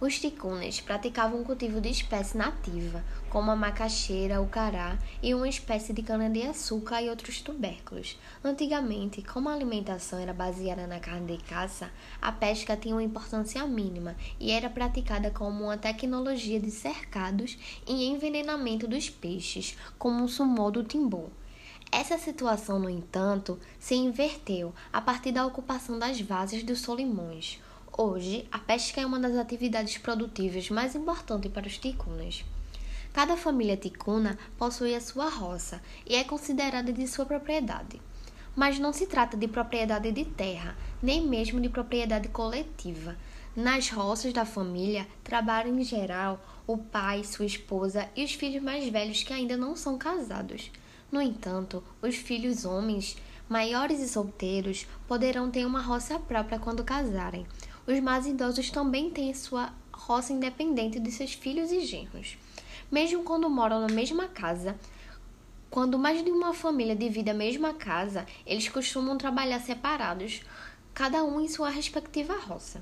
Os ticunas praticavam o cultivo de espécies nativa, como a macaxeira, o cará e uma espécie de cana-de-açúcar e outros tubérculos. Antigamente, como a alimentação era baseada na carne de caça, a pesca tinha uma importância mínima e era praticada como uma tecnologia de cercados e envenenamento dos peixes, como o sumô do timbô. Essa situação, no entanto, se inverteu a partir da ocupação das vazas dos solimões. Hoje, a pesca é uma das atividades produtivas mais importantes para os ticunas. Cada família ticuna possui a sua roça e é considerada de sua propriedade. Mas não se trata de propriedade de terra, nem mesmo de propriedade coletiva. Nas roças da família trabalham em geral o pai, sua esposa e os filhos mais velhos que ainda não são casados. No entanto, os filhos homens, maiores e solteiros, poderão ter uma roça própria quando casarem. Os mais idosos também têm sua roça independente de seus filhos e genros. Mesmo quando moram na mesma casa, quando mais de uma família divide a mesma casa, eles costumam trabalhar separados, cada um em sua respectiva roça.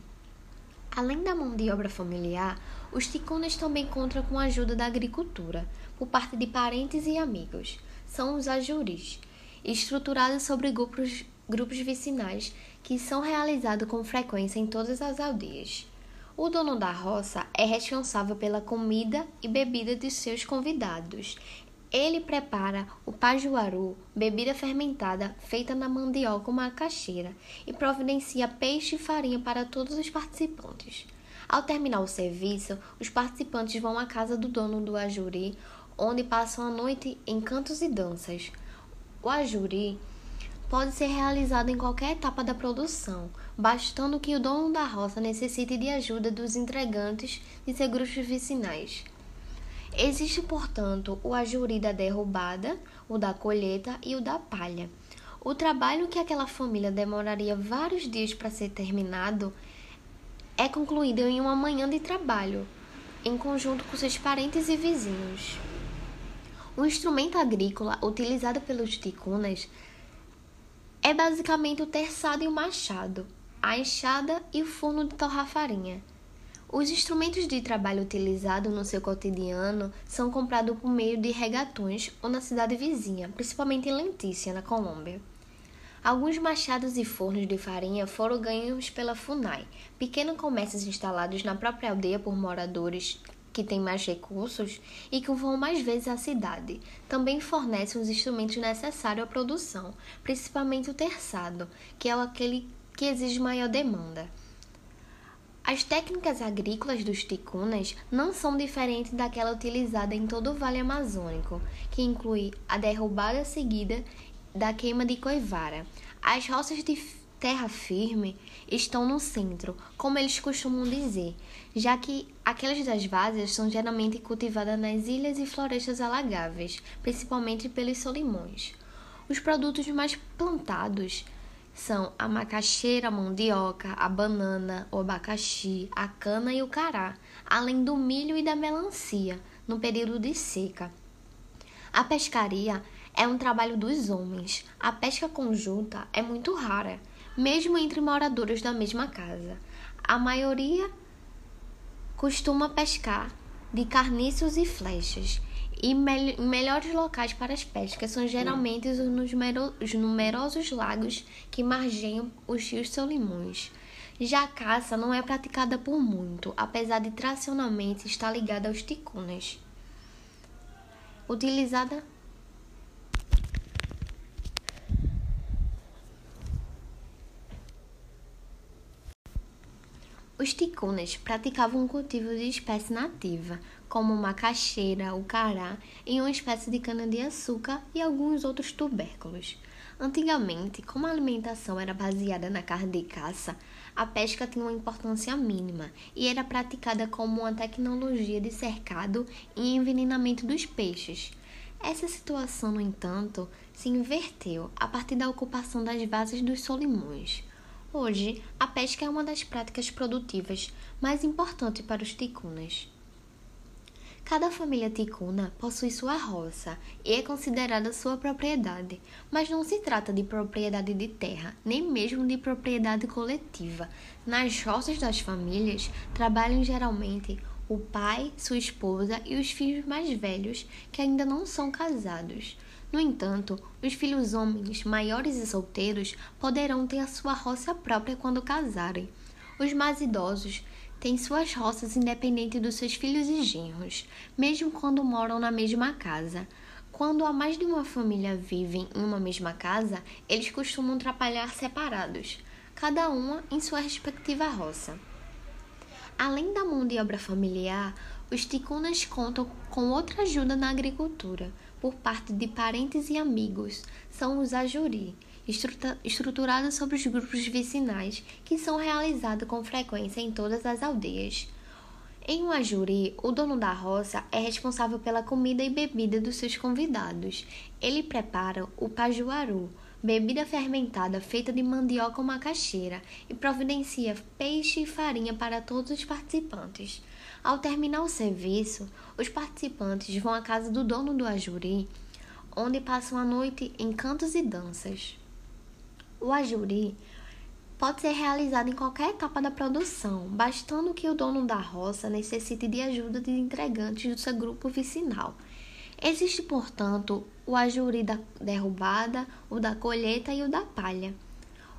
Além da mão de obra familiar, os ticunas também contam com a ajuda da agricultura, por parte de parentes e amigos. São os ajuris, estruturados sobre grupos, grupos vicinais que são realizados com frequência em todas as aldeias. O dono da roça é responsável pela comida e bebida de seus convidados. Ele prepara o pajuaru, bebida fermentada feita na mandioca macaxeira, e providencia peixe e farinha para todos os participantes. Ao terminar o serviço, os participantes vão à casa do dono do ajuri, onde passam a noite em cantos e danças. O ajuri pode ser realizado em qualquer etapa da produção, bastando que o dono da roça necessite de ajuda dos entregantes e seguros vicinais. Existe, portanto, o ajuri da derrubada, o da colheita e o da palha. O trabalho que aquela família demoraria vários dias para ser terminado é concluído em uma manhã de trabalho, em conjunto com seus parentes e vizinhos. O instrumento agrícola utilizado pelos ticunas é basicamente o terçado e o machado, a enxada e o forno de torrar farinha. Os instrumentos de trabalho utilizados no seu cotidiano são comprados por meio de regatões ou na cidade vizinha, principalmente em Lentícia, na Colômbia. Alguns machados e fornos de farinha foram ganhos pela FUNAI, pequenos comércios instalados na própria aldeia por moradores que têm mais recursos e que vão mais vezes à cidade. Também fornecem os instrumentos necessários à produção, principalmente o terçado, que é aquele que exige maior demanda. As técnicas agrícolas dos ticunas não são diferentes daquela utilizada em todo o Vale Amazônico, que inclui a derrubada seguida da queima de coivara. As roças de terra firme estão no centro, como eles costumam dizer, já que aquelas das várzeas são geralmente cultivadas nas ilhas e florestas alagáveis, principalmente pelos solimões. Os produtos mais plantados são a macaxeira, a mandioca, a banana, o abacaxi, a cana e o cará, além do milho e da melancia, no período de seca. A pescaria é um trabalho dos homens. A pesca conjunta é muito rara mesmo entre moradores da mesma casa. A maioria costuma pescar de carniços e flechas, e me melhores locais para as pescas são geralmente os, os numerosos lagos que margeiam os rios Solimões. Já a caça não é praticada por muito, apesar de tradicionalmente estar ligada aos ticunas. Utilizada Os ticunas praticavam um cultivo de espécie nativa, como macaxeira, o cará e uma espécie de cana-de-açúcar e alguns outros tubérculos. Antigamente, como a alimentação era baseada na carne de caça, a pesca tinha uma importância mínima e era praticada como uma tecnologia de cercado e envenenamento dos peixes. Essa situação, no entanto, se inverteu a partir da ocupação das vasas dos solimões. Hoje, a pesca é uma das práticas produtivas mais importantes para os ticunas. Cada família ticuna possui sua roça e é considerada sua propriedade, mas não se trata de propriedade de terra, nem mesmo de propriedade coletiva. Nas roças das famílias trabalham geralmente o pai, sua esposa e os filhos mais velhos que ainda não são casados. No entanto, os filhos homens maiores e solteiros poderão ter a sua roça própria quando casarem. Os mais idosos têm suas roças independente dos seus filhos e genros, mesmo quando moram na mesma casa. Quando há mais de uma família vivem em uma mesma casa, eles costumam trabalhar separados, cada uma em sua respectiva roça. Além da mão de obra familiar, os ticunas contam com outra ajuda na agricultura, por parte de parentes e amigos. São os ajuri, estruturados sobre os grupos vicinais, que são realizados com frequência em todas as aldeias. Em um ajuri, o dono da roça é responsável pela comida e bebida dos seus convidados. Ele prepara o pajuaru, bebida fermentada feita de mandioca ou macaxeira, e providencia peixe e farinha para todos os participantes. Ao terminar o serviço, os participantes vão à casa do dono do ajuri, onde passam a noite em cantos e danças. O ajuri pode ser realizado em qualquer etapa da produção, bastando que o dono da roça necessite de ajuda de entregantes do seu grupo vicinal. Existe, portanto, o ajuri da derrubada, o da colheita e o da palha.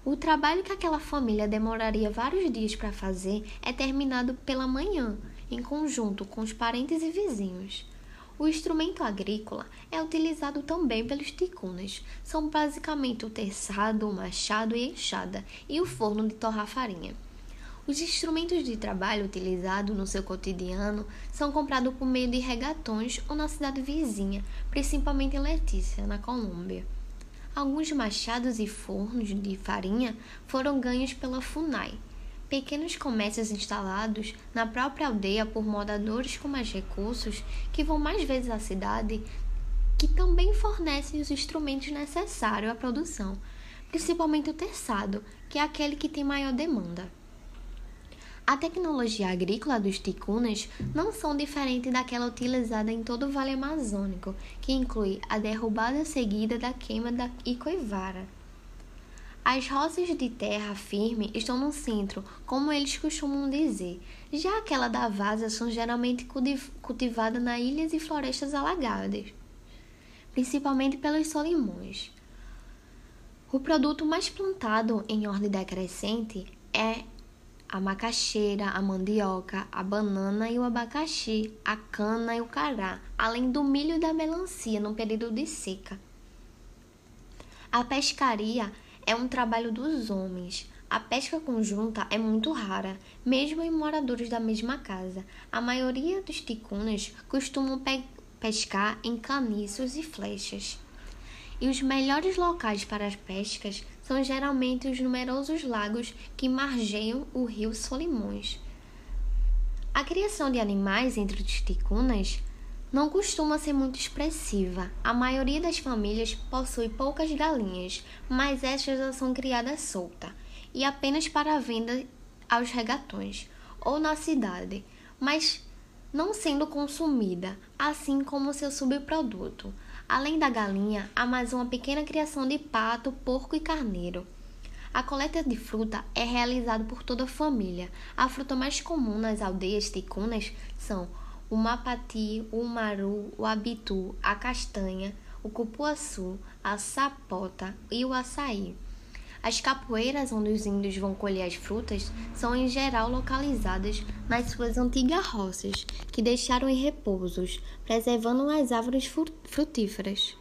O trabalho que aquela família demoraria vários dias para fazer é terminado pela manhã, em conjunto com os parentes e vizinhos. O instrumento agrícola é utilizado também pelos ticunas. São basicamente o terçado, o machado e a enxada, e o forno de torrar farinha. Os instrumentos de trabalho utilizados no seu cotidiano são comprados por meio de regatões ou na cidade vizinha, principalmente em Letícia, na Colômbia. Alguns machados e fornos de farinha foram ganhos pela FUNAI, pequenos comércios instalados na própria aldeia por moradores com mais recursos que vão mais vezes à cidade, que também fornecem os instrumentos necessários à produção, principalmente o terçado, que é aquele que tem maior demanda. A tecnologia agrícola dos ticunas não são diferente daquela utilizada em todo o Vale Amazônico, que inclui a derrubada seguida da queima da Icoivara. As roças de terra firme estão no centro, como eles costumam dizer. Já aquela da vaza são geralmente cultivadas nas ilhas e florestas alagadas, principalmente pelos solimões. O produto mais plantado em ordem decrescente é a macaxeira, a mandioca, a banana e o abacaxi, a cana e o cará, além do milho e da melancia no período de seca. A pescaria é um trabalho dos homens. A pesca conjunta é muito rara, mesmo em moradores da mesma casa. A maioria dos ticunas costumam pe pescar em caniços e flechas. E os melhores locais para as pescas são geralmente os numerosos lagos que margeiam o rio Solimões. A criação de animais entre os ticunas não costuma ser muito expressiva. A maioria das famílias possui poucas galinhas, mas estas são criadas solta e apenas para venda aos regatões ou na cidade, mas não sendo consumida, assim como seu subproduto. Além da galinha, há mais uma pequena criação de pato, porco e carneiro. A coleta de fruta é realizada por toda a família. A fruta mais comum nas aldeias ticunas são o mapati, o maru, o abitu, a castanha, o cupuaçu, a sapota e o açaí. As capoeiras onde os índios vão colher as frutas são em geral localizadas nas suas antigas roças, que deixaram em repousos, preservando as árvores frutíferas.